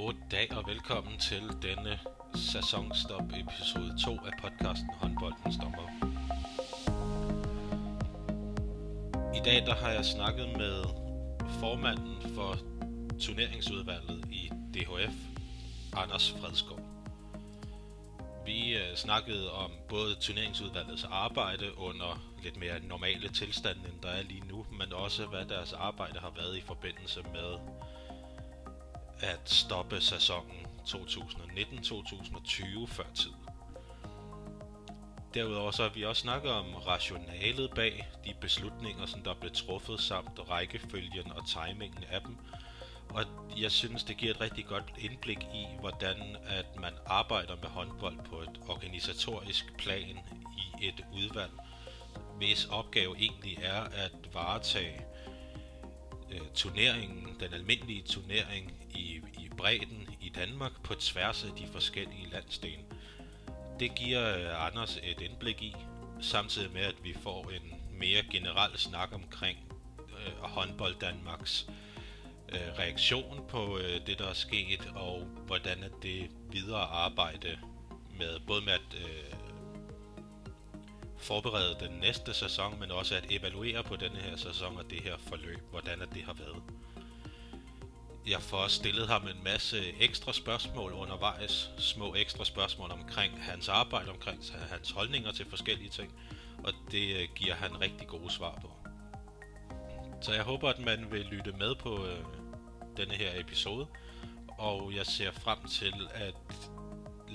God dag og velkommen til denne sæsonstop episode 2 af podcasten Håndboldens Dommer. I dag der har jeg snakket med formanden for turneringsudvalget i DHF, Anders Fredskov. Vi øh, snakkede om både turneringsudvalgets arbejde under lidt mere normale tilstande, end der er lige nu, men også hvad deres arbejde har været i forbindelse med at stoppe sæsonen 2019-2020 før tid. Derudover så har vi også snakket om rationalet bag de beslutninger, som der blev truffet, samt rækkefølgen og timingen af dem. Og jeg synes, det giver et rigtig godt indblik i, hvordan at man arbejder med håndbold på et organisatorisk plan i et udvalg, hvis opgave egentlig er at varetage øh, turneringen, den almindelige turnering i, i bredden i Danmark på tværs af de forskellige landsdele. Det giver øh, Anders et indblik i, samtidig med at vi får en mere generel snak omkring øh, håndbold Danmarks øh, reaktion på øh, det, der er sket, og hvordan at det videre arbejde med både med at øh, forberede den næste sæson, men også at evaluere på denne her sæson og det her forløb, hvordan at det har været. Jeg får stillet ham en masse ekstra spørgsmål undervejs, små ekstra spørgsmål omkring hans arbejde, omkring hans holdninger til forskellige ting, og det øh, giver han rigtig gode svar på. Så jeg håber, at man vil lytte med på øh, denne her episode, og jeg ser frem til at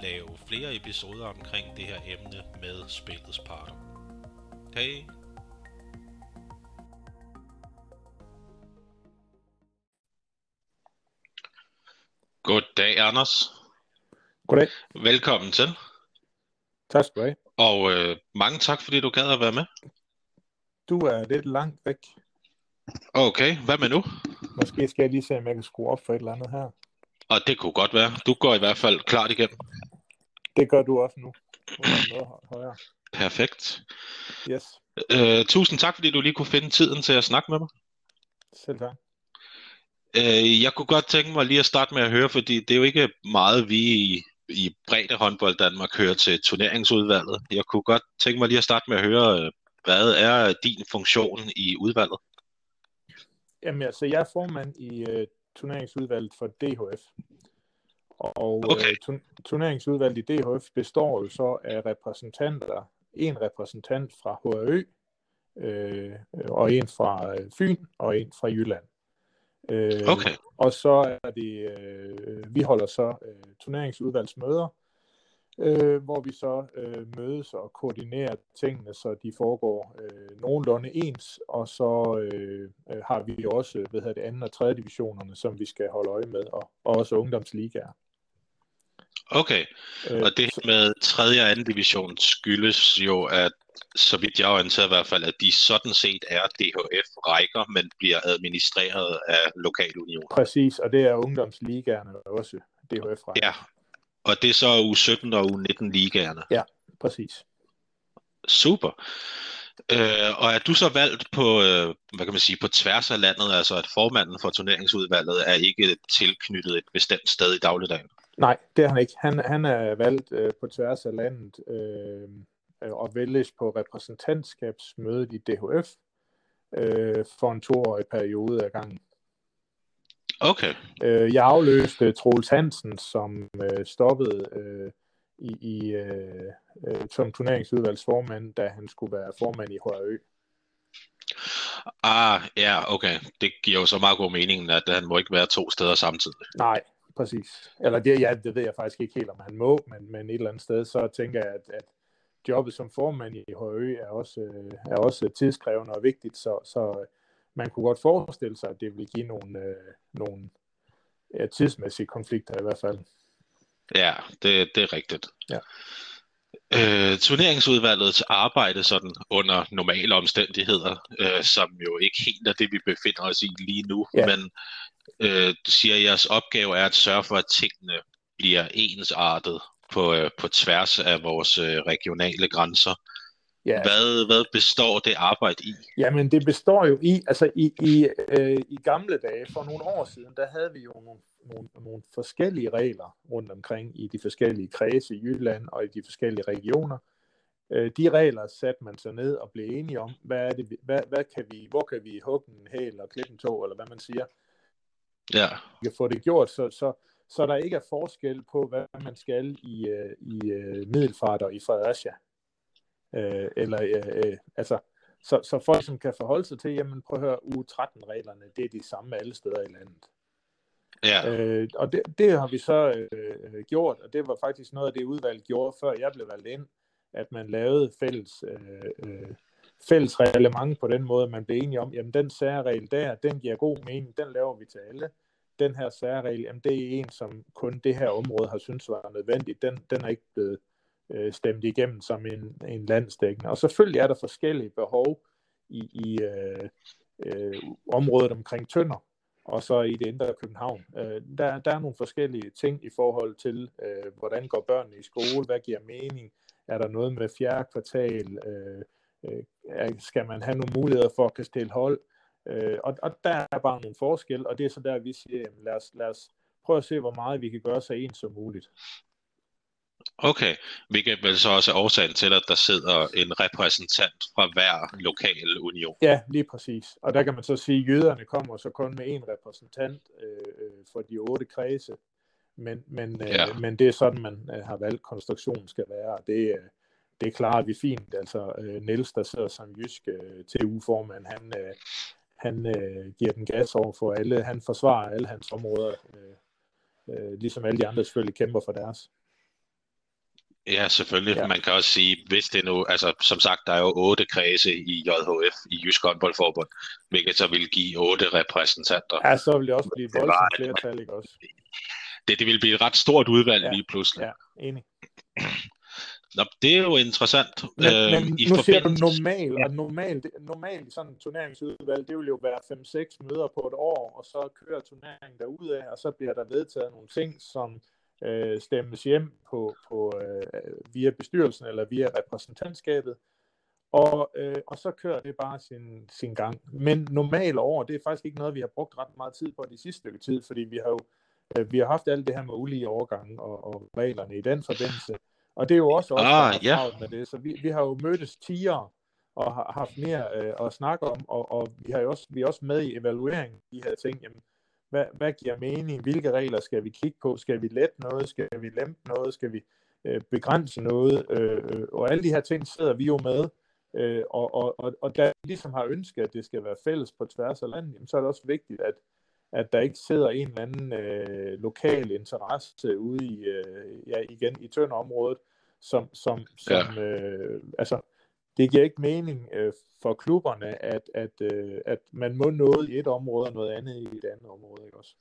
lave flere episoder omkring det her emne med spillets parter. Hej! Goddag, Anders. Goddag. Velkommen til. Tak skal du have. Og øh, mange tak, fordi du gad at være med. Du er lidt langt væk. Okay, hvad med nu? Måske skal jeg lige se, om jeg kan skrue op for et eller andet her. Og det kunne godt være. Du går i hvert fald klart igennem. Det gør du også nu. Noget højere. Perfekt. Yes. Øh, tusind tak, fordi du lige kunne finde tiden til at snakke med mig. Selv tak. Øh, jeg kunne godt tænke mig lige at starte med at høre, fordi det er jo ikke meget, vi i, i bredde håndbold Danmark hører til turneringsudvalget. Jeg kunne godt tænke mig lige at starte med at høre, øh, hvad er din funktion i udvalget? Jamen altså, jeg er formand i uh, turneringsudvalget for DHF. Og Okay. øh, tu- turneringsudvalget i DHF består jo så af repræsentanter. En repræsentant fra HRØ, øh, og en fra øh, Fyn, og en fra Jylland. Øh, Okay. Og så er det, øh, vi holder så øh, turneringsudvalgsmøder, øh, hvor vi så øh, mødes og koordinerer tingene, så de foregår øh, nogenlunde ens, og så øh, øh, har vi også hvad hedder det, anden og tredje divisionerne, som vi skal holde øje med, og, og også ungdomsligaer. Okay, Øh, og det så- med 3. og 2. division skyldes jo, at så vidt jeg er orienteret i hvert fald, at de sådan set er DHF-rækker, men bliver administreret af lokalunioner. Præcis, og det er ungdomsligaerne også, DHF -rækker. Ja, og det er så U17 og U19 ligaerne. Præcis. Super. Øh, og er du så valgt på, øh, hvad kan man sige, på tværs af landet, altså at formanden for turneringsudvalget er ikke tilknyttet et bestemt sted i dagligdagen? Nej, det er han ikke. Han, han er valgt øh, på tværs af landet øh, øh, og vælges på repræsentantskabsmødet i DHF øh, for en toårig periode ad gangen. Okay, Øh, jeg afløste Troels Hansen, som øh, stoppede øh, i, i, øh, øh, som turneringsudvalgsformand, da han skulle være formand i HRØ. ah, ja, okay. Det giver jo så meget god mening, at han må ikke være to steder samtidig. Nej, præcis. Eller det, ja, det ved jeg faktisk ikke helt, om han må, men, men et eller andet sted, så tænker jeg, at, at jobbet som formand i HØ er også, øh, er også tidskrævende og vigtigt, så, så man kunne godt forestille sig, at det vil give nogle, øh, nogle ja, tidsmæssige konflikter i hvert fald. Ja, det, det er rigtigt. Ja. Øh, turneringsudvalgets arbejde sådan under normale omstændigheder, øh, som jo ikke helt er det, vi befinder os i lige nu, Ja. men øh, du siger, at jeres opgave er at sørge for, at tingene bliver ensartet på, øh, på tværs af vores øh, regionale grænser. Ja. Hvad, hvad består det arbejde i? Jamen, det består jo i, altså i, i, øh, i gamle dage, for nogle år siden, der havde vi jo nogle, nogle, nogle forskellige regler rundt omkring i de forskellige kredse i Jylland og i de forskellige regioner. Øh, de regler satte man sig ned og blev enige om, hvad er det, hvad, hvad kan vi, hvor kan vi hugge en hæl og klippe en tog, eller hvad man siger. Ja. Vi kan få det gjort, så, så, så der ikke er forskel på, hvad man skal i, øh, i uh, Middelfart og i Fredericia. Øh, eller, øh, øh, altså, så, så folk som kan forholde sig til, jamen prøv at høre, uge 13-reglerne, det er de samme alle steder i landet. Ja. Øh, og det, det har vi så øh, gjort, og det var faktisk noget af det udvalg gjorde, før jeg blev valgt ind, at man lavede fælles, øh, øh, fælles reglement på den måde, man blev enige om, jamen den særregel der, den giver god mening, den laver vi til alle. Den her særregel, jamen det er en, som kun det her område har syntes var nødvendigt, den, den er ikke blevet øh, Øh, stemt igennem som en, en landsdækkende. Og selvfølgelig er der forskellige behov i, i øh, øh, området omkring Tønder, og så i det indre København. Øh, der, der er nogle forskellige ting i forhold til, øh, hvordan går børnene i skole, hvad giver mening, er der noget med fjerde kvartal, øh, øh, skal man have nogle muligheder for at kan stille hold, øh, og, og der er bare nogle forskel, og det er så der, vi siger, jamen, lad, os, lad os prøve at se, hvor meget vi kan gøre så ens som muligt. Okay, hvilket vel så også er årsagen til, at der sidder en repræsentant fra hver lokal union. Ja, lige præcis. Og der kan man så sige, at jøderne kommer så kun med en repræsentant øh, øh for de otte kredse, men, men, øh, ja. men det er sådan, man øh, har valgt, konstruktionen skal være. Det, øh, det klarer vi fint. Altså øh, Niels, der sidder som jysk øh, TU-formand, han, øh, han øh, giver den gas over for alle. Han forsvarer alle hans områder, øh, øh, ligesom alle de andre selvfølgelig kæmper for deres. Ja, selvfølgelig. Ja. Man kan også sige, hvis det nu, altså som sagt, der er jo otte kredse i JHF, i Jysk Håndboldforbund, hvilket så vil give otte repræsentanter. Ja, så vil det også blive voldsomt flertal, ikke også? Det, det vil blive et ret stort udvalg ja. lige pludselig. Ja, enig. Nå, det er jo interessant. Men, øh, men i nu siger du normal, og normalt, normalt sådan en turneringsudvalg, det vil jo være 5-6 møder på et år, og så kører turneringen derudad, og så bliver der vedtaget nogle ting, som øh, stemmes hjem på, på øh, via bestyrelsen eller via repræsentantskabet, og, øh, og så kører det bare sin, sin gang. Men normalt år, det er faktisk ikke noget, vi har brugt ret meget tid på de sidste stykke tid, fordi vi har jo øh, vi har haft alt det her med ulige overgange og, og reglerne i den forbindelse. Og det er jo også, også ah, ja. med det. Så vi, vi har jo mødtes tiger og har haft mere øh, at snakke om, og, og vi har jo også, vi er også med i evalueringen de her ting. Jamen, hvad, hvad giver mening? Hvilke regler skal vi kigge på? Skal vi lette noget? Skal vi lempe noget? Skal vi øh, begrænse noget? Øh, øh, og alle de her ting sidder vi jo med. Øh, og, og, og, og vi ligesom har ønsket, at det skal være fælles på tværs af landet, jamen, så er det også vigtigt, at, at der ikke sidder en eller anden øh, lokal interesse ude i, øh, ja, igen, i Tønderområdet, som, som, som ja. øh, altså, det giver ikke mening øh, for klubberne, at, at, øh, at man må noget i et område og noget andet i et andet område, ikke også?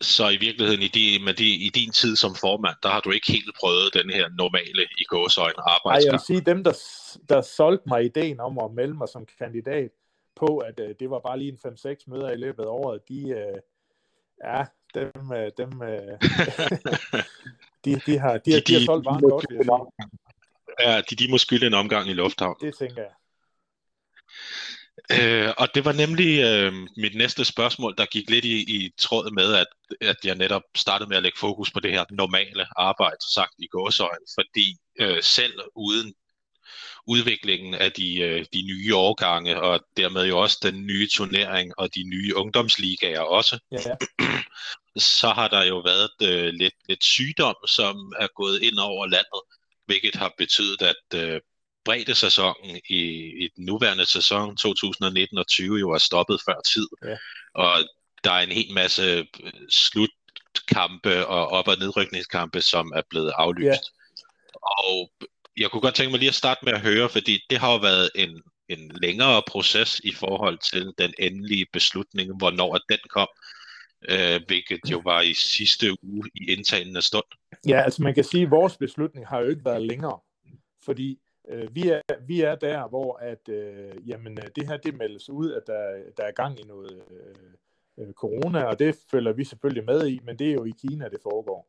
Så i virkeligheden, i, de, med de, i din tid som formand, der har du ikke helt prøvet den her normale i gåsøjne arbejdsgang? Nej, jeg vil sige, dem, der, der solgte mig ideen om at melde mig som kandidat på, at øh, det var bare lige en 5-6 møder i løbet af året, de, øh, ja, dem, øh, dem øh, de, de, har, de, de, de, de har solgt varen godt. Ja, de, de må skylde en omgang i lufthavn. Det tænker jeg. Øh, og det var nemlig øh, mit næste spørgsmål, der gik lidt i, i tråd med, at, at jeg netop startede med at lægge fokus på det her normale arbejde, sagt i gåsøjne, fordi øh, selv uden udviklingen af de, øh, de nye årgange, og dermed jo også den nye turnering og de nye ungdomsligaer også, ja, ja. så har der jo været øh, lidt, lidt sygdom, som er gået ind over landet, hvilket har betydet, at øh, bredde sæsonen i, i den nuværende sæson 2019 og 20 jo er stoppet før tid. Ja. Og der er en hel masse øh, slutkampe og op- og nedrykningskampe, som er blevet aflyst. Ja. Og jeg kunne godt tænke mig lige at starte med at høre, fordi det har jo været en, en længere proces i forhold til den endelige beslutning, hvornår den kom, øh, hvilket jo var i sidste uge i indtagende stund. Ja, altså man kan sige, at vores beslutning har jo ikke været længere, fordi øh, vi, er, vi er der, hvor at, øh, jamen, øh, det her det meldes ud, at der, der er gang i noget øh, øh, corona, og det følger vi selvfølgelig med i, men det er jo i Kina, det foregår.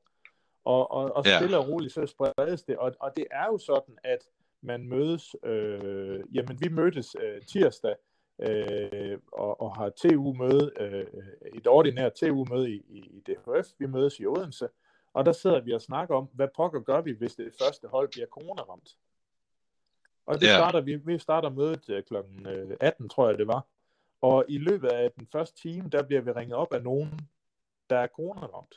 Og, og, og stille ja. og roligt, så spredes det, og, og det er jo sådan, at man mødes, øh, jamen vi mødtes øh, tirsdag, øh, og, og har TU-møde, øh, et ordinært TU-møde i, i, i DHF. Vi mødes i Odense, og der sidder vi og snakker om, hvad pokker gør vi, hvis det første hold bliver coronaramt. Og det yeah. starter, vi, vi starter mødet øh, kl. 18, tror jeg det var. Og i løbet af den første time, der bliver vi ringet op af nogen, der er coronaramt.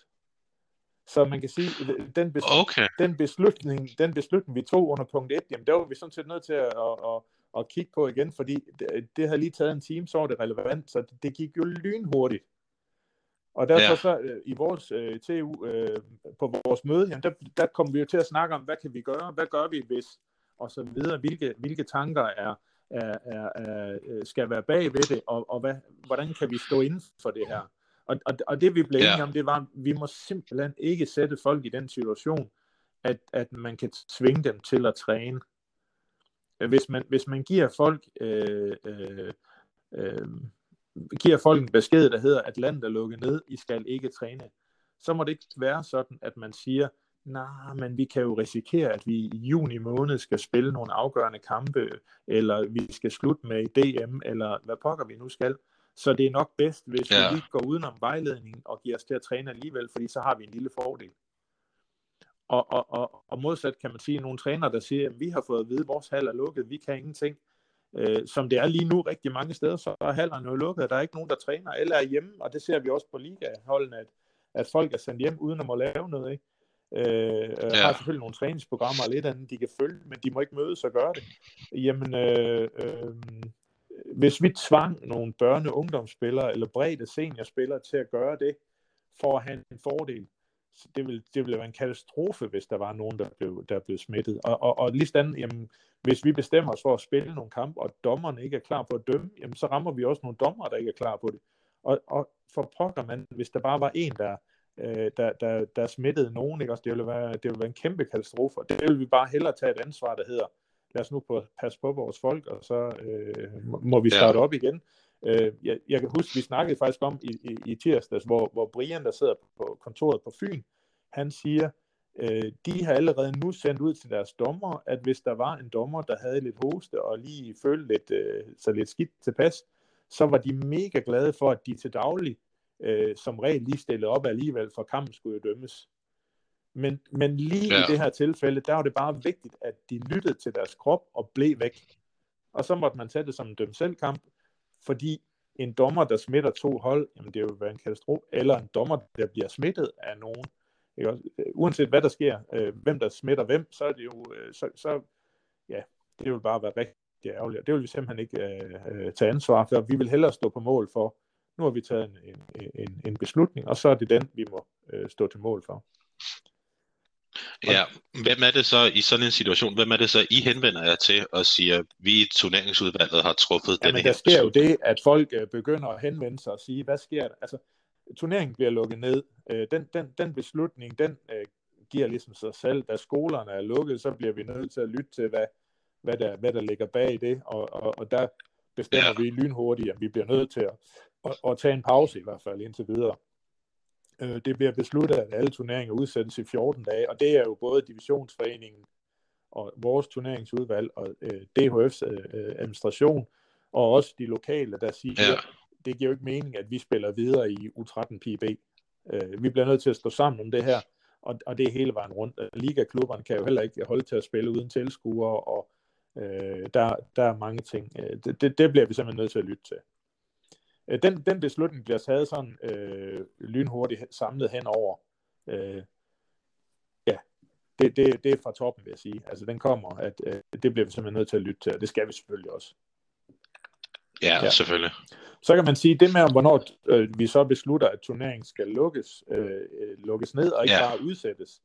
Så man kan sige, den, bes- okay. den, beslutning, den beslutning, vi tog under punkt 1, jamen der var vi sådan set nødt til at, at, at, at kigge på igen, fordi det, det havde lige taget en time, så var det relevant, så det, det gik jo lynhurtigt. Og derfor ja. så øh, i vores uh, TU, uh, på vores møde, jamen der, der kom vi jo til at snakke om, hvad kan vi gøre, hvad gør vi hvis, og så videre, hvilke, hvilke tanker er, er, er, er, skal være bag ved det, og, og hvad, hvordan kan vi stå inden for det her. Og, og, og det vi blev enige ja. om, det var, at vi må simpelthen ikke sætte folk i den situation, at, at man kan tvinge dem til at træne. Hvis man, hvis man giver folk øh, øh, øh, giver folk en besked, der hedder, at landet er lukket ned, I skal ikke træne, så må det ikke være sådan, at man siger, nej, men vi kan jo risikere, at vi i juni måned skal spille nogle afgørende kampe, eller vi skal slutte med DM, eller hvad pokker vi nu skal. Så det er nok bedst, hvis ja. vi ikke går udenom vejledningen og giver os til at træne alligevel, fordi så har vi en lille fordel. Og, og, og, og modsat kan man sige, nogle trænere, der siger, at vi har fået at vide, at vores hal er lukket, vi kan ingenting. Øh, som det er lige nu rigtig mange steder, så er hallerne jo lukket, der er ikke nogen, der træner, eller er hjemme, og det ser vi også på ligaholdene, at, at folk er sendt hjem uden at må lave noget. Ikke? Øh, ja. har selvfølgelig nogle træningsprogrammer og lidt andet, de kan følge, men de må ikke mødes og gøre det. Jamen, øh, øh, hvis vi tvang nogle børne- og ungdomsspillere eller bredde seniorspillere til at gøre det, for at have en fordel, så det ville, det ville være en katastrofe, hvis der var nogen, der blev, der blev smittet. Og, og, og lige sådan, jamen, hvis vi bestemmer os for at spille nogle kampe, og dommerne ikke er klar på at dømme, jamen, så rammer vi også nogle dommer, der ikke er klar på det. Og, og for pokker man, hvis der bare var en, der, øh, der, der, der smittede nogen, ikke? Også det, ville være, det ville være en kæmpe katastrofe, og det vil vi bare hellere tage et ansvar, der hedder, lad os nu på, passe på vores folk, og så øh, må vi starte ja. op igen. Øh, jeg, jeg kan huske, vi snakkede faktisk om i, i, i tirsdags, hvor, hvor Brian, der sidder på kontoret på Fyn, han siger, øh, de har allerede nu sendt ud til deres dommer, at hvis der var en dommer, der havde lidt hoste og lige følte lidt, øh, så lidt skidt tilpas, så var de mega glade for, at de til daglig øh, som regel lige stillede op alligevel, for kampen skulle jo dømmes. Men, men lige ja. i det her tilfælde, der var det bare vigtigt, at de lyttede til deres krop og blev væk. Og så måtte man tage det som en dømt selv kamp, fordi en dommer, der smitter to hold, jamen det vil være en katastrofe, eller en dommer, der bliver smittet af nogen, ikke? Øh, uanset hvad der sker, øh, hvem der smitter hvem, så er det jo, øh, så, så, ja, det vil bare være rigtig ærgerligt. Det vil vi simpelthen ikke øh, øh, tage ansvar for. Vi vil hellere stå på mål for, nu har vi taget en, en, en, en beslutning, og så er det den, vi må øh, stå til mål for. Ja, hvem er det så i sådan en situation, hvem er det så, I henvender jer til og siger, vi i turneringsudvalget har truffet ja, denne her der sker jo det, at folk øh, begynder at henvende sig og sige, hvad sker der? Altså, turneringen bliver lukket ned. Øh, den, den, den beslutning, den øh, giver ligesom sig selv. Da skolerne er lukket, så bliver vi nødt til at lytte til, hvad, hvad, der, hvad der ligger bag det, og, og, og der bestemmer ja. vi lynhurtigt, at vi bliver nødt til at, at, at tage en pause i hvert fald indtil videre. Øh, det bliver besluttet, at alle turneringer udsættes i 14 dage, og det er jo både divisionsforeningen og vores turneringsudvalg og øh, DHF's øh, administration, og også de lokale, der siger, ja. det giver jo ikke mening, at vi spiller videre i U13 PB. Øh, vi bliver nødt til at stå sammen om det her, og, og det er hele vejen rundt. Liga-klubberne kan jo heller ikke holde til at spille uden tilskuere, og øh, der, der er mange ting. Øh, det, det, det bliver vi simpelthen nødt til at lytte til. Øh, den, den beslutning bliver taget sådan øh, lynhurtigt samlet henover. Øh, ja, det, det, det er fra toppen, vil jeg sige. Altså den kommer, at øh, det bliver vi simpelthen nødt til at lytte til, og det skal vi selvfølgelig også. Ja, ja. selvfølgelig. Så kan man sige, det med, hvornår øh, vi så beslutter, at turneringen skal lukkes, øh, lukkes ned og ikke ja. bare udsættes,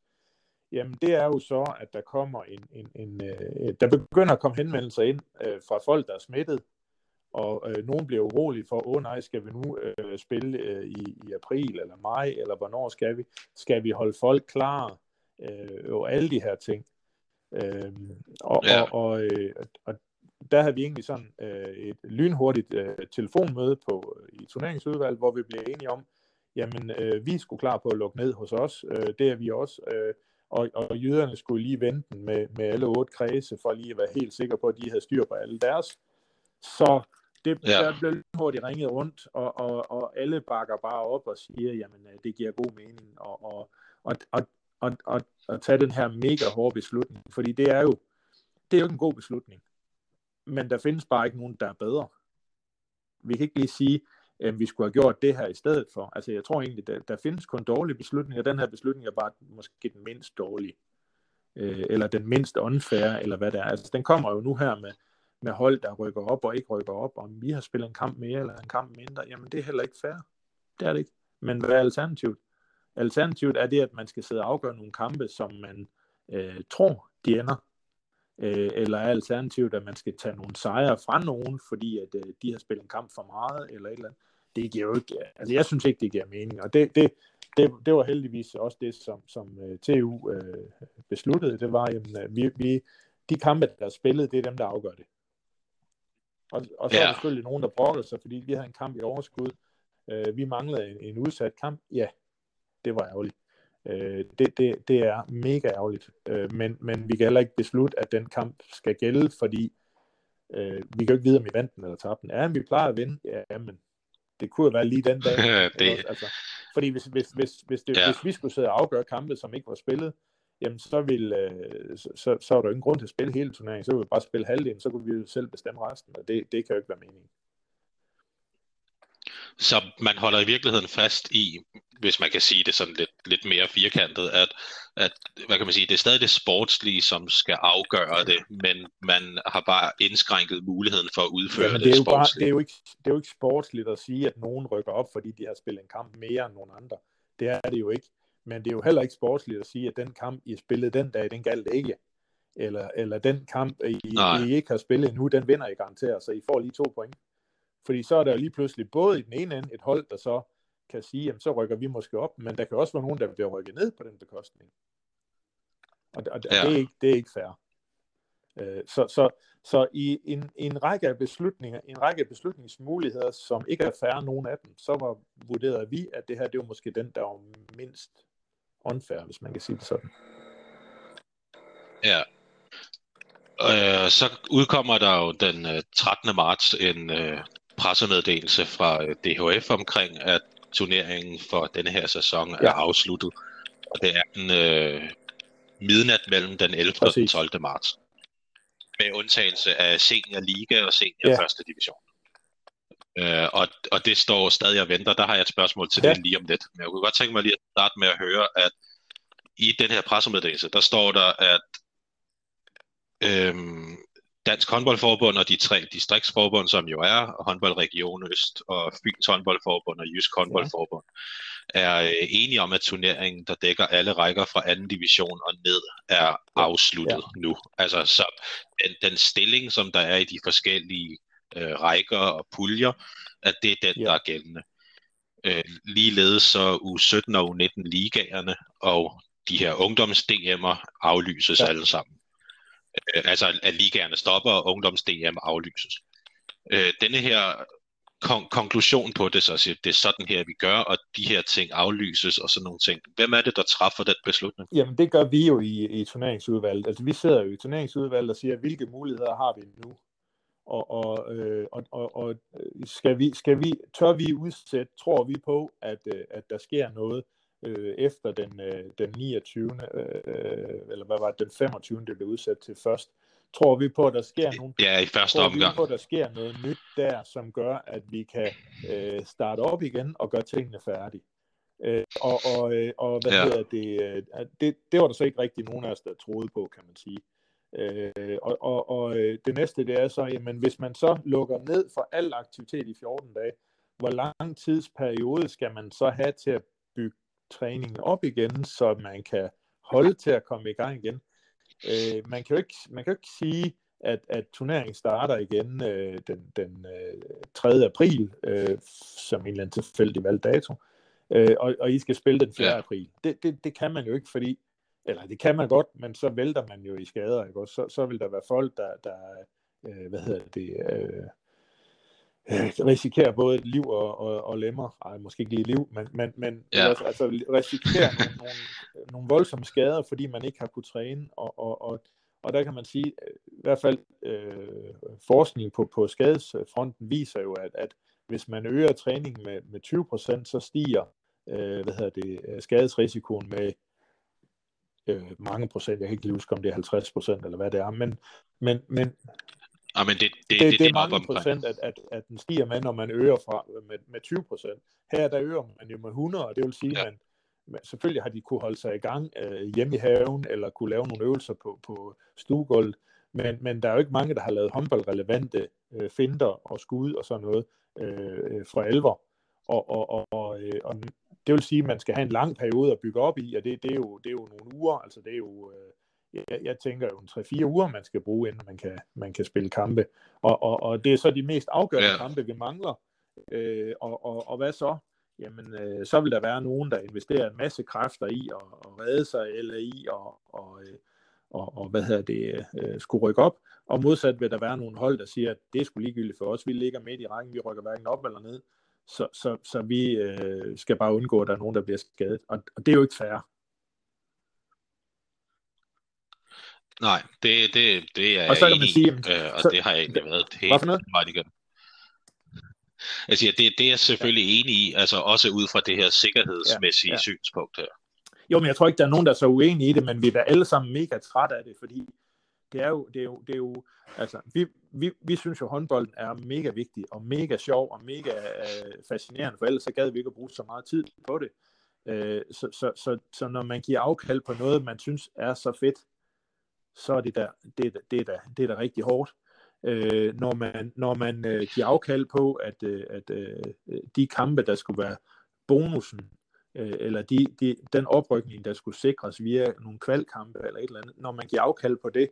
jamen det er jo så, at der kommer en, en, en øh, der begynder at komme henvendelser ind øh, fra folk, der er smittet, og øh, nogen bliver urolige for, åh oh, nej, skal vi nu øh, spille øh, i, i april eller maj, eller hvornår skal vi? Skal vi holde folk klar? Øh, og alle de her ting. Øh, og, ja. og, og, øh, og der havde vi egentlig sådan øh, et lynhurtigt øh, telefonmøde på i turneringsudvalget, hvor vi blev enige om, jamen øh, vi skulle klar på at lukke ned hos os, øh, det er vi også, øh, og, og jøderne skulle lige vente med, med alle otte kredse, for lige at være helt sikre på, at de havde styr på alle deres. Så det, ja. der blev hurtigt ringet rundt, og, og, og alle bakker bare op og siger, jamen øh, det giver god mening, og, og, og, og, og, og, og tage den her mega hårde beslutning, fordi det er jo, det er jo ikke en god beslutning. Men der findes bare ikke nogen, der er bedre. Vi kan ikke lige sige, at vi skulle have gjort det her i stedet for. Altså jeg tror egentlig, der, der findes kun dårlige beslutninger. Den her beslutning er bare måske den mindst dårlige. Øh, eller den mindst unfair, eller hvad det er. Altså den kommer jo nu her med, med hold, der rykker op og ikke rykker op, om vi har spillet en kamp mere eller en kamp mindre, jamen det er heller ikke fair. Det er det ikke. Men hvad er alternativet? Alternativet er det, at man skal sidde og afgøre nogle kampe, som man øh, tror, de ender. Øh, eller er alternativet, at man skal tage nogle sejre fra nogen, fordi at øh, de har spillet en kamp for meget, eller et eller andet. Det giver jo ikke, altså jeg synes ikke, det giver mening. Og det, det, det, det var heldigvis også det, som, som øh, uh, TU uh, øh, besluttede. Det var, at øh, vi, vi, de kampe, der er spillet, det er dem, der afgør det. Og, og så ja. er der selvfølgelig nogen, der brokkede sig, fordi vi havde en kamp i overskud. Uh, vi manglede en, en udsat kamp. Ja, det var ærgerligt. Uh, det, det, det er mega ærgerligt. Uh, men, men vi kan heller ikke beslutte, at den kamp skal gælde, fordi uh, vi kan jo ikke vide, om vi vandt den eller tabte den. Ja, vi plejer at vinde. Ja, men det kunne være lige den dag. det... altså, fordi hvis, hvis, hvis, hvis, det, ja. hvis vi skulle sidde og afgøre kampe, som ikke var spillet, jamen så, ville, øh, så, så, var der jo ingen grund til at spille hele turneringen. Så ville vi bare spille halvdelen, så kunne vi jo selv bestemme resten, og det, det kan jo ikke være meningen. Så man holder i virkeligheden fast i, hvis man kan sige det sådan lidt, lidt mere firkantet, at, at hvad kan man sige, det er stadig det sportslige, som skal afgøre det, men man har bare indskrænket muligheden for at udføre Jamen, det, det, er jo bare, det, er jo ikke, det er jo ikke sportsligt at sige, at nogen rykker op, fordi de har spillet en kamp mere end nogen andre. Det er det jo ikke. Men det er jo heller ikke sportsligt at sige, at den kamp, I spillede den dag, den galt ikke. Eller, eller den kamp, I, I ikke har spillet endnu, den vinder I garanteret, så I får lige to point. Fordi så er der lige pludselig både i den ene ende et hold, der så kan sige, jamen så rykker vi måske op, men der kan også være nogen, der bliver rykket ned på den bekostning. Og, og ja. det, er ikke, det er ikke fair. Øh, så, så, så i en, en række af beslutninger, en række af beslutningsmuligheder, som ikke er færre nogen af dem, så var vurderet vi, at det her, det var måske den, der var mindst unfair, hvis man kan sige det sådan. Ja. Øh, så udkommer der jo den 13. Øh, marts en øh, pressemeddelelse fra øh, DHF omkring, at turneringen for denne her sæson ja. er afsluttet. Og det er en øh, midnat mellem den 11. Præcis. og den 12. marts. Med undtagelse af Senior Liga og Senior ja. Første Division. Øh, og, og det står stadig og venter. Der har jeg et spørgsmål til ja. det lige om lidt. Men jeg kunne godt tænke mig lige at starte med at høre, at i den her pressemeddelelse, der står der, at øhm, Dansk Håndboldforbund og de tre distriktsforbund, som jo er Håndboldregion Øst og Fyns Håndboldforbund og Jysk Håndboldforbund, er øh, enige om, at turneringen, der dækker alle rækker fra anden division og ned, er afsluttet ja. nu. Altså så den, den stilling, som der er i de forskellige øh, rækker og puljer, at det er den, ja. der er gældende. Øh, ligeledes så U17 og U19 ligaerne og de her ungdoms-DM'er aflyses ja. alle sammen øh, altså at ligaerne stopper og ungdoms-DM aflyses. Øh, denne her kon- konklusion på det, så siger, det er sådan her, vi gør, og de her ting aflyses og sådan nogle ting. Hvem er det, der træffer den beslutning? Jamen, det gør vi jo i, i turneringsudvalget. Altså, vi sidder jo i turneringsudvalget og siger, hvilke muligheder har vi nu? Og, og, øh, og, og, og skal vi, skal vi, tør vi udsætte, tror vi på, at, øh, at der sker noget, øh, efter den, øh, den 29. Øh, eller hvad var det, den 25. det blev udsat til først. Tror vi på, at der sker nogle, ja, i første tror omgang. vi på, at der sker noget nyt der, som gør, at vi kan øh, starte op igen og gøre tingene færdige. Øh, og, og, øh, og hvad ja. hedder det, øh, det, det var der så ikke rigtig nogen af os, der troede på, kan man sige. Øh, og og, og øh, det næste, det er så, jamen hvis man så lukker ned for al aktivitet i 14 dage, hvor lang tidsperiode skal man så have til at bygge træningen op igen, så man kan holde til at komme i gang igen. Øh, man, kan jo ikke, man kan jo ikke sige, at, at turneringen starter igen øh, den, den øh, 3. april, øh, som en eller anden tilfældig valgt dato, øh, og, og I skal spille den 4. Ja. april. Det, det, det kan man jo ikke, fordi, eller det kan man godt, men så vælter man jo i skader, ikke? Så, så vil der være folk, der, der øh, hvad hedder det, øh, øh, risikerer både liv og, og, og lemmer. Ej, måske ikke lige liv, men, men, men Ja. altså, altså risikerer nogle, nogle, nogle voldsomme skader, fordi man ikke har kunnet træne. Og, og, og, og der kan man sige, øh, i hvert fald øh, forskning på, på skadesfronten viser jo, at, at hvis man øger træningen med, med 20%, så stiger øh, hvad hedder det, øh, skadesrisikoen med øh, mange procent. Jeg kan ikke lige huske, om det er 50 procent eller hvad det er, men, men, men Ja, men det, det, det, det, det, er mange procent, at, at, at den stiger med, når man øger fra med, med 20 procent. Her der øger man jo med 100, og det vil sige, Ja. at man, man, selvfølgelig har de kunne holde sig i gang øh, hjemme i haven, eller kunne lave nogle øvelser på, på stuegulvet, men, men der er jo ikke mange, der har lavet håndboldrelevante øh, finder og skud og sådan noget øh, øh, fra alvor. Og, og, og, og, øh, og det vil sige, at man skal have en lang periode at bygge op i, og det, det, er, jo, det er jo nogle uger, altså det er jo, øh, jeg, jeg tænker jo en 3-4 uger, man skal bruge, inden man kan, man kan spille kampe. Og, og, og det er så de mest afgørende Ja. kampe, vi mangler. Øh, og, og, og hvad så? Jamen, øh, så vil der være nogen, der investerer en masse kræfter i at, at redde sig, eller i at og, øh, og, og, hvad hedder det, øh, skulle rykke op. Og modsat vil der være nogle hold, der siger, at det er sgu ligegyldigt for os. Vi ligger midt i rækken, vi rykker hverken op eller ned. Så, så, så vi øh, skal bare undgå, at der er nogen, der bliver skadet. Og, og det er jo ikke fair. Nej, det, det, det er Og så kan man sige, øh, og så- det har jeg egentlig været helt noget? meget igennem. Jeg siger, det, det er jeg selvfølgelig enig i, altså også ud fra det her sikkerhedsmæssige Ja, ja. synspunkt her. Jo, men jeg tror ikke, der er nogen, der er så uenige i det, men vi er da alle sammen mega trætte af det, fordi det er jo, det er jo, det er jo altså, vi, vi, vi synes jo, at håndbolden er mega vigtig, og mega sjov, og mega øh, fascinerende, for ellers så gad vi ikke at bruge så meget tid på det. Øh, så, så, så, så når man giver afkald på noget, man synes er så fedt, så er det da, det, det, det, er da, det er da rigtig hårdt. Øh, når man, når man øh, giver afkald på, at, øh, at øh, de kampe, der skulle være bonusen, øh, eller de, de, den oprykning, der skulle sikres via nogle kvalkampe eller et eller andet, når man giver afkald på det,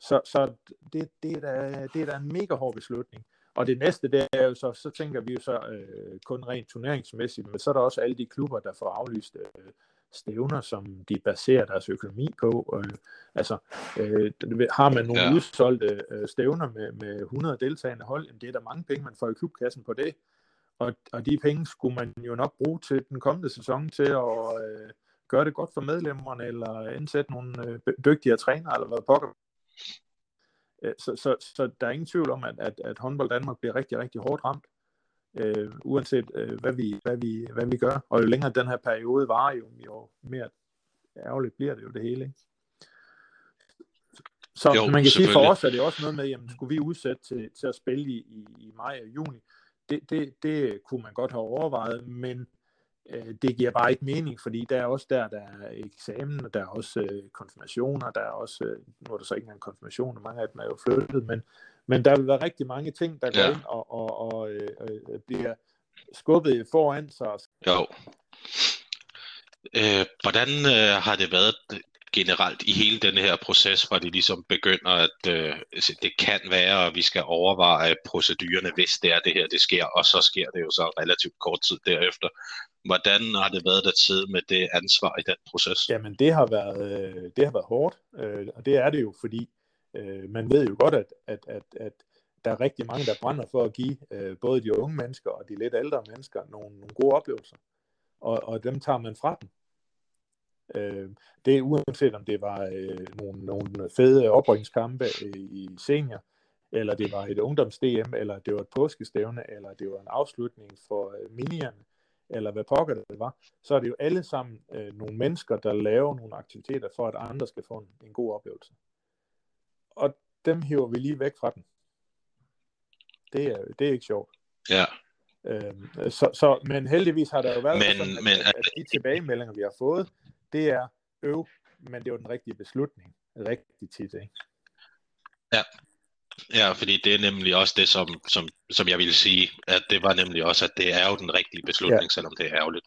så, så det, det, er da, det er da en mega hård beslutning. Og det næste, det er jo så, så tænker vi jo så øh, kun rent turneringsmæssigt, men så er der også alle de klubber, der får aflyst øh, stævner, som de baserer deres økonomi på. Øh, altså, øh, har man nogle Ja. udsolgte øh, stævner med, med 100 deltagende hold, jamen det er der mange penge, man får i klubkassen på det. Og, og de penge skulle man jo nok bruge til den kommende sæson til at øh, gøre det godt for medlemmerne, eller indsætte nogle øh, dygtigere trænere, eller hvad pokker. Øh, Så, så, så der er ingen tvivl om, at, at, at håndbold Danmark bliver rigtig, rigtig hårdt ramt, øh, uanset øh, hvad, vi, hvad, vi, hvad vi gør. Og jo længere den her periode varer, jo, jo mere ærgerligt bliver det jo det hele. Ikke? Så Jo, man kan sige, for os er det også noget med, jamen skulle vi udsætte til, til at spille i, i, i maj og juni, det, det, det kunne man godt have overvejet, men øh, det giver bare ikke mening, fordi der er også der, der er eksamen, og der er også øh, konfirmationer, der er også, øh, nu er der så ikke engang konfirmationer, mange af dem er jo flyttet, men, men der vil være rigtig mange ting, der går Ja. ind og, og, og øh, øh, bliver skubbet foran sig. Jo. Øh, hvordan øh, har det været generelt i hele den her proces, hvor det ligesom begynder, at øh, altså, det kan være, at vi skal overveje procedurerne, hvis det er det her, det sker, og så sker det jo så relativt kort tid derefter. Hvordan har det været der tid med det ansvar i den proces? Jamen det har været, øh, det har været hårdt, øh, og det er det jo, fordi øh, man ved jo godt, at, at, at, at der er rigtig mange, der brænder for at give øh, både de unge mennesker og de lidt ældre mennesker nogle, nogle gode oplevelser, og, og dem tager man fra dem. Øh, det er uanset om det var øh, nogle, nogle fede oprykningskampe i, i senior, eller det var et ungdoms-DM, eller det var et påskestævne, eller det var en afslutning for øh, minierne, eller hvad pokker det var, så er det jo alle sammen øh, nogle mennesker, der laver nogle aktiviteter for, at andre skal få en, en god oplevelse. Og dem hiver vi lige væk fra den. Det er, det er ikke sjovt. Ja, Øhm, så, så, men heldigvis har der jo været Men- sådan, at, men- at de tilbagemeldinger, vi har fået, det er øv, men det var den rigtige beslutning. Rigtig tit, ikke? ja, fordi det er nemlig også det, som, som, som jeg ville sige, at det var nemlig også, at det er jo den rigtige beslutning, ja. selvom det er ærgerligt.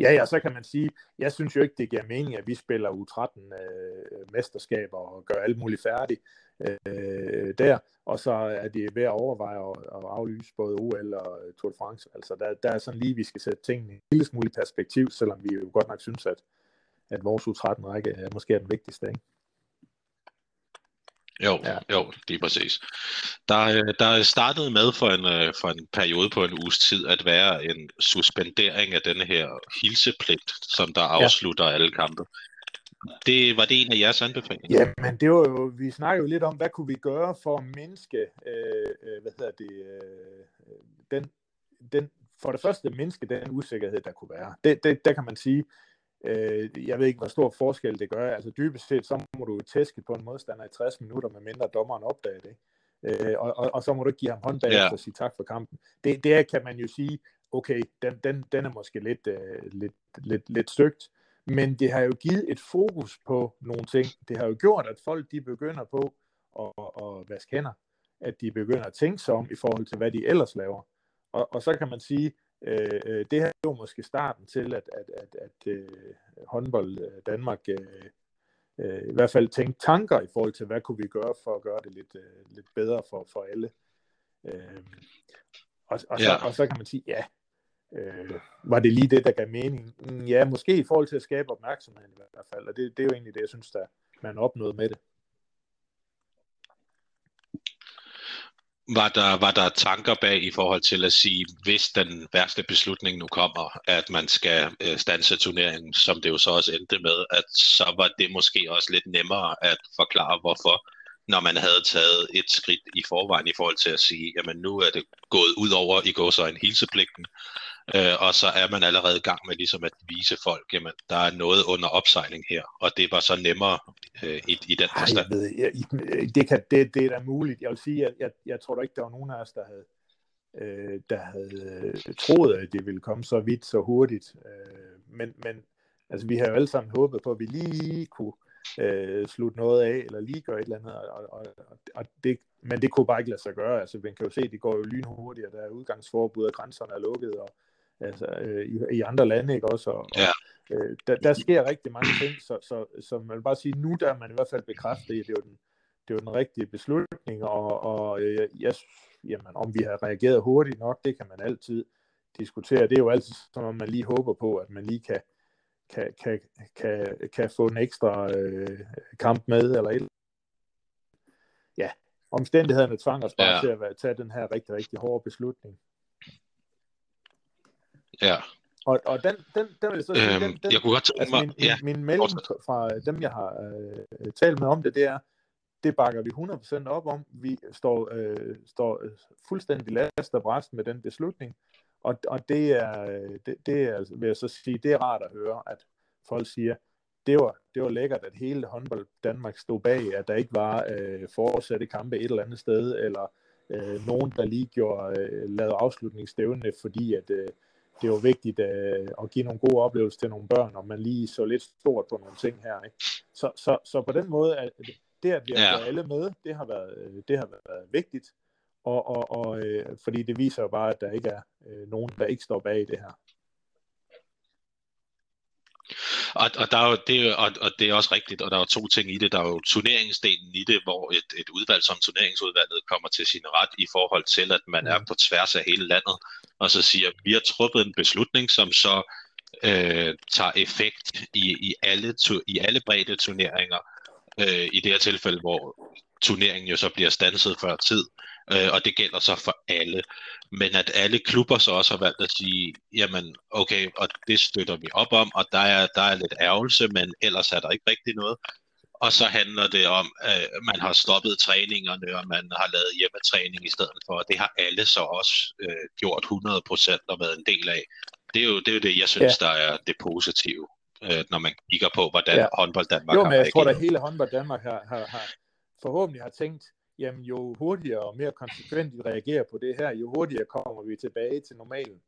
Ja, ja, så kan man sige, jeg synes jo ikke, det giver mening, at vi spiller U13 øh, mesterskaber og gør alt muligt færdigt øh, der, og så er det ved at overveje at, at aflyse både OL og Tour de France. Altså, der, der er sådan lige, vi skal sætte tingene i en lille smule perspektiv, selvom vi jo godt nok synes, at, at vores U13-række er måske er den vigtigste, ikke? Jo, ja. jo, det er præcis. Der, der startede med for en, øh, for en periode på en uges tid at være en suspendering af denne her hilsepligt, som der afslutter ja. alle kampe. Det var det en af jeres anbefalinger? Ja, men det var jo, vi snakkede jo lidt om, hvad kunne vi gøre for at mindske, øh, øh, hvad hedder det, øh, den, den, for det første mindske den usikkerhed, der kunne være. Det, det, der kan man sige, øh, jeg ved ikke, hvor stor forskel det gør. Altså dybest set, så må du tæske på en modstander i 60 minutter, med mindre dommeren opdager det. Øh, og, og, og så må du ikke give ham hånd bagefter og sige tak for kampen. Det, det kan man jo sige, okay, den, den, den er måske lidt, øh, lidt, lidt, lidt søgt, men det har jo givet et fokus på nogle ting. Det har jo gjort, at folk de begynder på at, at vaske hænder. At de begynder at tænke sig om i forhold til, hvad de ellers laver. Og, og så kan man sige, øh, øh det her er jo måske starten til, at, at, at, at øh, håndbold øh, Danmark øh, øh, i hvert fald tænke tanker i forhold til, hvad kunne vi gøre for at gøre det lidt, øh, lidt bedre for, for alle. Øh, og, og, så, ja. og så kan man sige, ja, Øh, var det lige det, der gav mening? Mm, ja, måske i forhold til at skabe opmærksomhed i hvert fald, og det, det er jo egentlig det, jeg synes, der man opnåede med det. Var der, var der tanker bag i forhold til at sige, hvis den værste beslutning nu kommer, at man skal øh, stanse turneringen, som det jo så også endte med, at så var det måske også lidt nemmere at forklare, hvorfor, når man havde taget et skridt i forvejen i forhold til at sige, jamen nu er det gået ud over i går så en hilsepligten, Øh, og så er man allerede i gang med ligesom at vise folk, jamen der er noget under opsejling her, og det var så nemmere øh, i, i den forstand. Jeg ved, jeg, det, kan, det, det er da muligt. Jeg vil sige, at jeg, jeg tror da ikke, der var nogen af os, der havde, øh, der havde øh, troet, at det ville komme så vidt, så hurtigt. Øh, men, men altså, vi har jo alle sammen håbet på, at vi lige kunne øh, slutte noget af, eller lige gøre et eller andet, og, og, og det, men det kunne bare ikke lade sig gøre. Altså, man kan jo se, at det går jo lynhurtigt, og der er udgangsforbud, og grænserne er lukket, og altså, øh, i, i andre lande, ikke også? Og, ja. øh, der, der sker rigtig mange ting, så, så, så man vil bare sige, nu der er man i hvert fald bekræftet at det er jo den, det er jo den rigtige beslutning, og, og øh, jeg, jamen, om vi har reageret hurtigt nok, det kan man altid diskutere. Det er jo altid sådan, man lige håber på, at man lige kan, kan, kan, kan, kan få en ekstra øh, kamp med, eller et ja, omstændighederne tvang os bare ja. til at tage den her rigtig, rigtig hårde beslutning. Ja. Og, og den, den, den vil jeg så sige, øhm, den, den, jeg kunne godt tænke altså mig, min, ja. min, min melding fra dem, jeg har øh, talt med om det, det er, det bakker vi 100% op om. Vi står, øh, står fuldstændig last og bræst med den beslutning, og, og det er, det, det er, vil jeg så sige, det er rart at høre, at folk siger, det var, det var lækkert, at hele håndbold Danmark stod bag, at der ikke var øh, fortsatte kampe et eller andet sted, eller øh, nogen, der lige gjorde, øh, lavede afslutningsstævne, fordi at øh, det var vigtigt øh, at give nogle gode oplevelser til nogle børn, og man lige så lidt stort på nogle ting her. Ikke? Så, så, så på den måde, at det, at vi har ja. alle med, det har været, øh, det har været vigtigt, og, og, og øh, fordi det viser jo bare, at der ikke er øh, nogen, der ikke står bag det her. Og, og, der er jo, det, og, og det er også rigtigt, og der er jo to ting i det. Der er jo turneringsdelen i det, hvor et, et udvalg som turneringsudvalget kommer til sin ret i forhold til, at man er mm. på tværs af hele landet, og så siger, vi har truffet en beslutning, som så øh, tager effekt i, i, alle, tu, i alle brede turneringer. Øh, I det her tilfælde, hvor turneringen jo så bliver stanset før tid, øh, og det gælder så for alle. Men at alle klubber så også har valgt at sige, jamen okay, og det støtter vi op om, og der er, der er lidt ærgelse, men ellers er der ikke rigtig noget. Og så handler det om, at man har stoppet træningerne, og man har lavet hjemmetræning i stedet for, og det har alle så også øh, gjort 100% og været en del af. Det er jo det, er jo det jeg synes, ja. der er det positive, øh, når man kigger på, hvordan ja. håndbold Danmark jo, men jeg tror, at hele håndbold Danmark har, har, har forhåbentlig har tænkt, jamen jo hurtigere og mere konsekvent vi reagerer på det her, jo hurtigere kommer vi tilbage til normalen.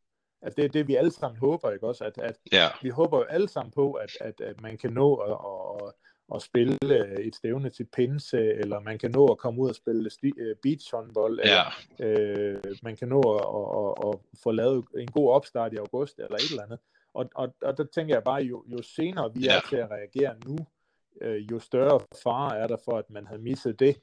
Altså det er det, vi alle sammen håber, ikke også? At, at ja. Vi håber jo alle sammen på, at, at, at man kan nå at, at, at spille et stævne til pinse, eller man kan nå at komme ud og spille øh, beach håndbold, ja. eller øh, man kan nå at, at, at, at få lavet en god opstart i august, eller et eller andet. Og, og, og der tænker jeg bare, jo, jo senere vi ja. er til at reagere nu, øh, jo større fare er der for, at man havde misset det.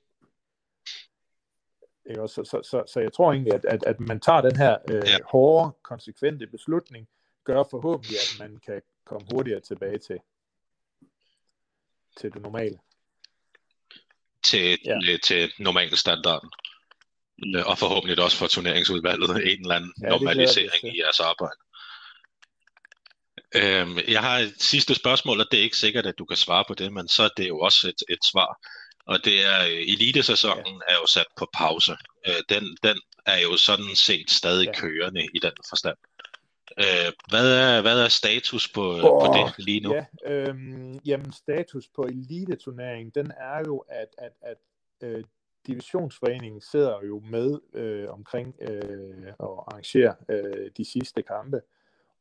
Ikke? Så, så, så, så jeg tror egentlig, at, at, at man tager den her øh, ja. hårde, konsekvente beslutning, gør forhåbentlig, at man kan komme hurtigere tilbage til, til det normale. til, ja. til, til normal standard. Øh, og forhåbentlig også for turneringsudvalget en eller anden ja, normalisering i jeres arbejde. Øhm, jeg har et sidste spørgsmål, og det er ikke sikkert, at du kan svare på det, men så er det jo også et, et svar. Og det er, øh, elitesæsonen ja. er jo sat på pause. Øh, den, den er jo sådan set stadig ja. kørende i den forstand. Øh, hvad, er, hvad er status på, oh, på det lige nu? Ja, øhm, jamen status på eliteturneringen, den er jo, at, at, at øh, divisionsforeningen sidder jo med øh, omkring øh, at arrangere øh, de sidste kampe.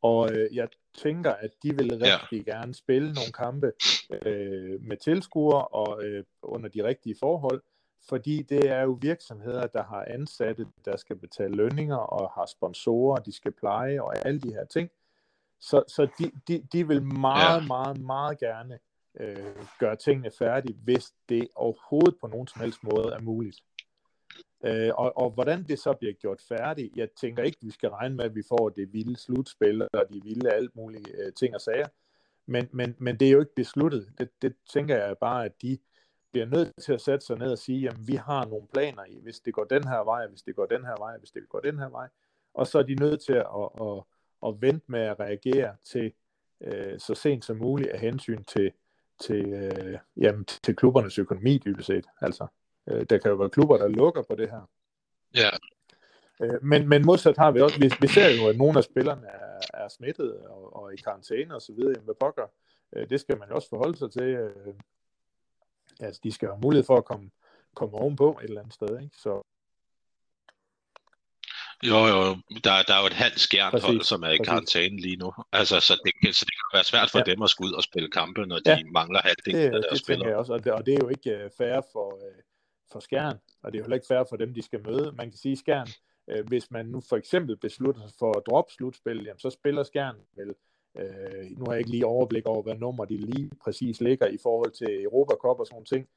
Og øh, jeg tænker, at de vil rigtig ja. gerne spille nogle kampe øh, med tilskuere og øh, under de rigtige forhold, fordi det er jo virksomheder, der har ansatte, der skal betale lønninger og har sponsorer, de skal pleje og alle de her ting. Så, så de, de, de vil meget, ja. meget, meget gerne øh, gøre tingene færdige, hvis det overhovedet på nogen som helst måde er muligt. Øh, og, og hvordan det så bliver gjort færdigt, jeg tænker ikke, vi skal regne med, at vi får det vilde slutspil, og de vilde alt mulige øh, ting og sager. Men, men, men det er jo ikke besluttet. Det, det tænker jeg bare, at de bliver nødt til at sætte sig ned og sige, jamen vi har nogle planer i, hvis det går den her vej, hvis det går den her vej, hvis det går den her vej. Og så er de nødt til at, at, at, at vente med at reagere til øh, så sent som muligt af hensyn til, til, øh, jamen, til klubbernes økonomi dybest set. Altså, øh, der kan jo være klubber, der lukker på det her. Ja. Øh, men, men modsat har vi også, vi, vi ser jo, at nogle af spillerne er, er smittet og, og i karantæne og så videre. Hvad pokker? Øh, det skal man jo også forholde sig til. Øh, altså, de skal have mulighed for at komme, komme ovenpå et eller andet sted. Ikke? Så, jo, jo, der, der er jo et halvt skærnhold, som er i karantæne lige nu. Altså, så det, så det kan være svært for ja. dem at skulle ud og spille kampe, når de ja. mangler halvdelen af deres det spillere. Jeg også, og det, og det er jo ikke uh, fair for, uh, for skærn, og det er jo heller ikke fair for dem, de skal møde. Man kan sige, skærn, uh, hvis man nu for eksempel beslutter sig for at droppe slutspil, jamen, så spiller skærn vel uh, nu har jeg ikke lige overblik over, hvad nummer de lige præcis ligger i forhold til Europa Cup og sådan ting,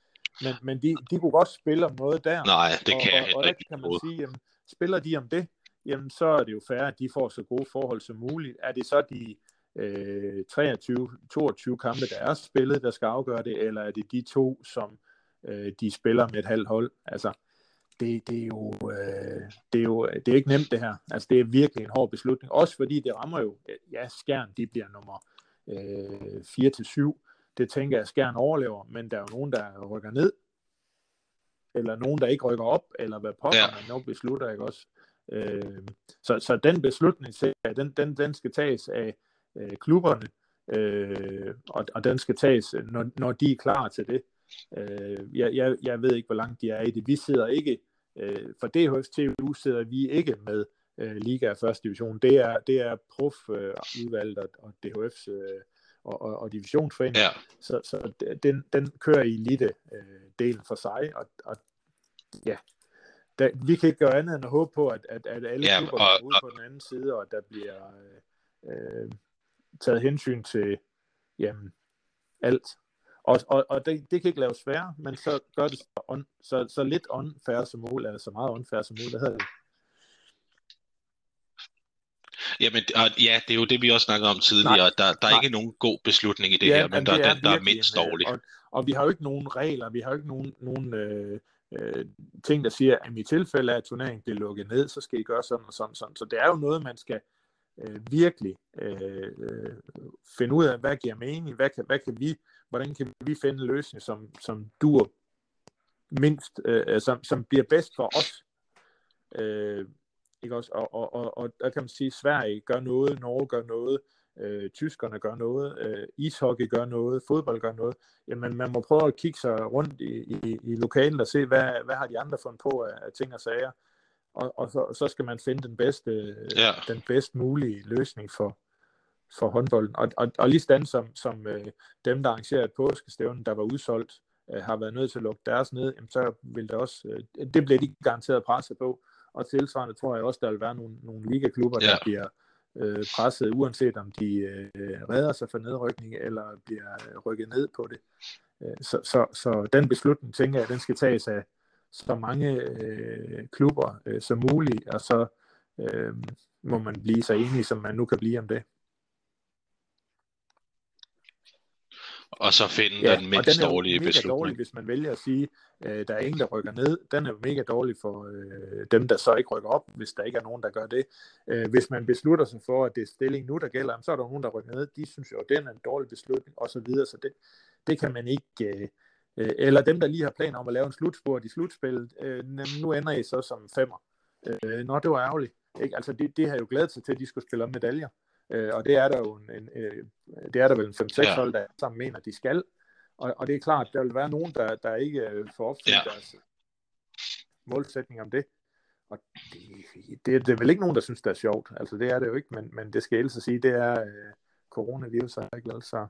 men, men de, de kunne godt spille om noget der. Nej, det og, kan og, jeg og, og der kan man sige, jamen, spiller de om det, jamen så er det jo fair, at de får så gode forhold som muligt. Er det så de øh, 23-22 kampe, der er spillet, der skal afgøre det, eller er det de to, som øh, de spiller med et halvt hold? Altså, det, det, er jo, øh, det, er jo, det er ikke nemt det her. Altså, det er virkelig en hård beslutning. Også fordi det rammer jo, ja, Skjern, de bliver nummer øh, 4-7. Det tænker jeg, at Skjern overlever, men der er jo nogen, der rykker ned, eller nogen, der ikke rykker op, eller hvad pokker ja. man nu beslutter, ikke også? Øh, så, så den beslutning, den, den, den skal tages af øh, klubberne, øh, og, og den skal tages, når, når de er klar til det. Øh, jeg, jeg, jeg ved ikke, hvor langt de er i det. Vi sidder ikke, øh, for DHF's TU sidder vi ikke med øh, Liga og første division. Det er, det er prof-udvalget øh, og, og DHF's øh, og, og, og divisionsforening. Ja. Så, så den, den kører i elite øh, for sig, og, og ja, der, vi kan ikke gøre andet end at håbe på, at, at, at alle ja, klubber er og, på den anden side, og at der bliver øh, øh, taget hensyn til jamen, alt. Og, og, og det, det kan ikke laves færre, men så gør det så, on, så, så lidt unfair som muligt, eller så meget unfair som muligt, hvad hedder det? Jamen, og ja, det er jo det, vi også snakkede om tidligere. Nej, der, der er nej. ikke nogen god beslutning i det ja, her, men der er den, der er mindst dårlig. Og, og vi har jo ikke nogen regler, vi har jo ikke nogen, nogen øh, øh, ting, der siger, at i tilfælde af, at turneringen bliver lukket ned, så skal I gøre sådan og sådan. sådan. Så det er jo noget, man skal øh, virkelig øh, øh, finde ud af, hvad giver mening, hvad kan, hvad kan vi, hvordan kan vi finde en løsning, som, som dur mindst, øh, som, som bliver bedst for os. Øh, ikke også? Og, og, og, og der kan man sige, at Sverige gør noget, Norge gør noget, øh, tyskerne gør noget, øh, ishockey gør noget, fodbold gør noget, jamen man må prøve at kigge sig rundt i, i, i lokalet og se, hvad, hvad har de andre fundet på af, af ting og sager, og, og så, så skal man finde den bedste, ja. den bedst mulige løsning for, for håndbolden. Og, og, og lige stand som, som øh, dem, der arrangerer et påskestævne, der var udsolgt, øh, har været nødt til at lukke deres ned, jamen så vil det også, øh, det bliver de garanteret presset på, og tilsvarende tror jeg også, der vil være nogle, nogle ligaklubber, ja. der bliver øh, presset, uanset om de øh, redder sig for nedrykning eller bliver øh, rykket ned på det. Øh, så, så, så den beslutning, tænker jeg, den skal tages af så mange øh, klubber øh, som muligt, og så øh, må man blive så enige, som man nu kan blive om det. Og så finde ja, den mindst den dårlige beslutning. dårlig, hvis man vælger at sige, øh, der er ingen, der rykker ned. Den er mega dårlig for øh, dem, der så ikke rykker op, hvis der ikke er nogen, der gør det. Øh, hvis man beslutter sig for, at det er stilling nu, der gælder, så er der nogen, der rykker ned. De synes jo, at den er en dårlig beslutning, og så videre. Så det, det kan man ikke... Øh, øh, eller dem, der lige har planer om at lave en slutspurt i slutspillet, øh, nu ender I så som femmer. Øh, nå, det var ærgerligt. Ikke? Altså, det, det har jo glædet sig til, at de skulle spille om medaljer. Øh, og det er der jo en, en, øh, det er der vel en 5-6 ja. hold, der sammen mener, de skal. Og, og det er klart, der vil være nogen, der, der ikke øh, får opfyldt ja. deres målsætning om det. Og det, det, det er vel ikke nogen, der synes, det er sjovt. Altså det er det jo ikke, men, men det skal jeg ellers sige, det er øh, coronavirus, er ikke altså.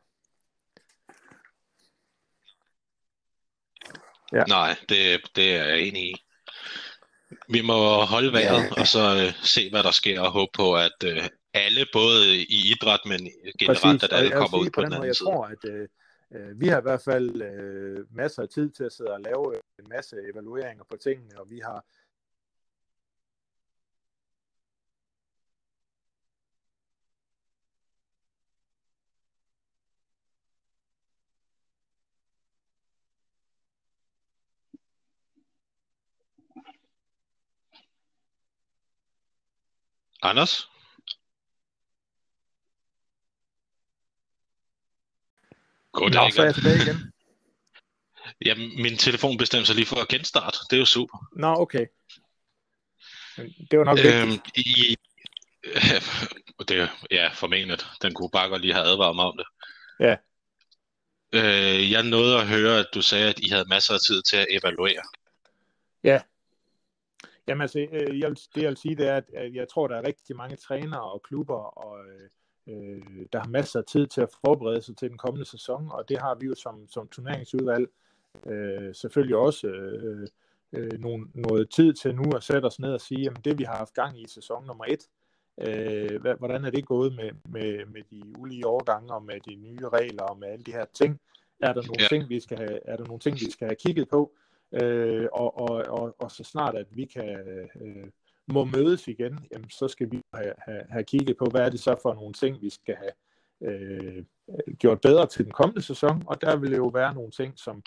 Ja. Nej, det, det er jeg enig i. Vi må holde vejret, ja. og så øh, se, hvad der sker, og håbe på, at øh, alle, både i idræt, men generelt, Præcis. at alle kommer ud på, på den anden jeg side. Jeg tror, at øh, øh, vi har i hvert fald øh, masser af tid til at sidde og lave en masse evalueringer på tingene, og vi har Anders? Goddag, Nå, så er jeg tilbage igen. Jamen, min telefon bestemte sig lige for at genstarte. Det er jo super. Nå, okay. Det var nok øhm, i, øh, det, ja, formentlig. Den kunne bare godt lige have advaret mig om det. Ja. Øh, jeg nåede at høre, at du sagde, at I havde masser af tid til at evaluere. Ja. Jamen altså, øh, jeg, det jeg vil sige, det er, at jeg tror, der er rigtig mange trænere og klubber og øh, der har masser af tid til at forberede sig til den kommende sæson, og det har vi jo som, som turneringsudvalg øh, selvfølgelig også øh, øh, nogle, noget tid til nu at sætte os ned og sige, jamen det vi har haft gang i sæson nummer et, øh, hvordan er det gået med, med, med de ulige overgange og med de nye regler og med alle de her ting? Er der nogle, ja. ting, vi skal have, er der nogle ting, vi skal have kigget på? Øh, og, og, og, og så snart at vi kan øh, må mødes igen, jamen, så skal vi have, have, have kigget på, hvad er det så for nogle ting, vi skal have øh, gjort bedre til den kommende sæson, og der vil jo være nogle ting, som,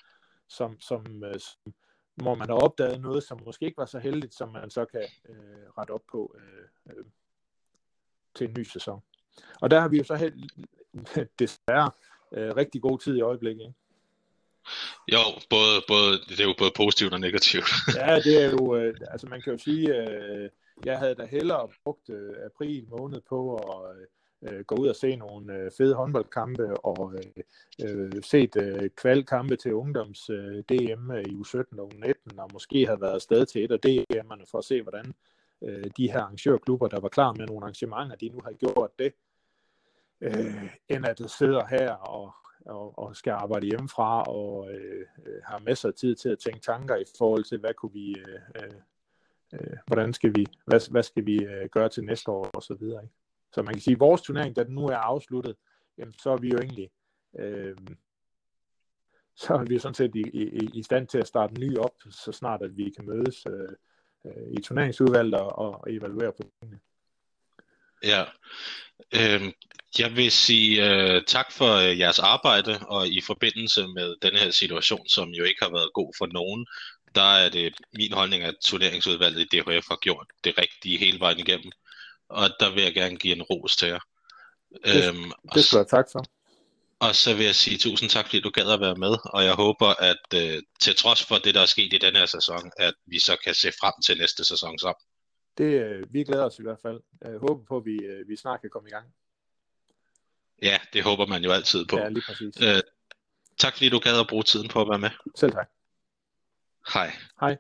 som, som, øh, som hvor man har opdaget noget, som måske ikke var så heldigt, som man så kan øh, rette op på øh, øh, til en ny sæson. Og der har vi jo så helt, desværre øh, rigtig god tid i øjeblikket. Ikke? Jo, både, både, det er jo både positivt og negativt. ja, det er jo, øh, altså man kan jo sige, øh, jeg havde da hellere brugt øh, april måned på at øh, gå ud og se nogle øh, fede håndboldkampe og øh, øh set øh, kvalkampe til ungdoms øh, DM øh, i U17 og U19 og måske have været afsted til et af DM'erne for at se, hvordan øh, de her arrangørklubber, der var klar med nogle arrangementer, de nu har gjort det, øh, end at det sidder her og og, og skal arbejde hjemmefra og øh, øh, har masser af tid til at tænke tanker i forhold til, hvad kunne vi, øh, øh, øh hvordan skal vi, hvad, hvad skal vi øh, gøre til næste år og så videre. Ikke? Så man kan sige, at vores turnering, da den nu er afsluttet, jamen, så er vi jo egentlig, øh, så er vi sådan set i, i, i stand til at starte en ny op, så snart at vi kan mødes øh, øh, i turneringsudvalget og, og evaluere på tingene. Ja, øhm, jeg vil sige øh, tak for øh, jeres arbejde, og i forbindelse med denne her situation, som jo ikke har været god for nogen, der er det min holdning, at turneringsudvalget i DHF har gjort det rigtige hele vejen igennem. Og der vil jeg gerne give en ros til jer. Det, øhm, det skal jeg tak for. Og så vil jeg sige tusind tak, fordi du gad at være med, og jeg håber, at øh, til trods for det, der er sket i denne her sæson, at vi så kan se frem til næste sæson sammen. Det, øh, vi glæder os i hvert fald. Jeg håber på, at vi, øh, vi snart kan komme i gang. Ja, det håber man jo altid på. Ja, lige præcis. Øh, tak fordi du gad at bruge tiden på at være med. Selv tak. Hej. Hej.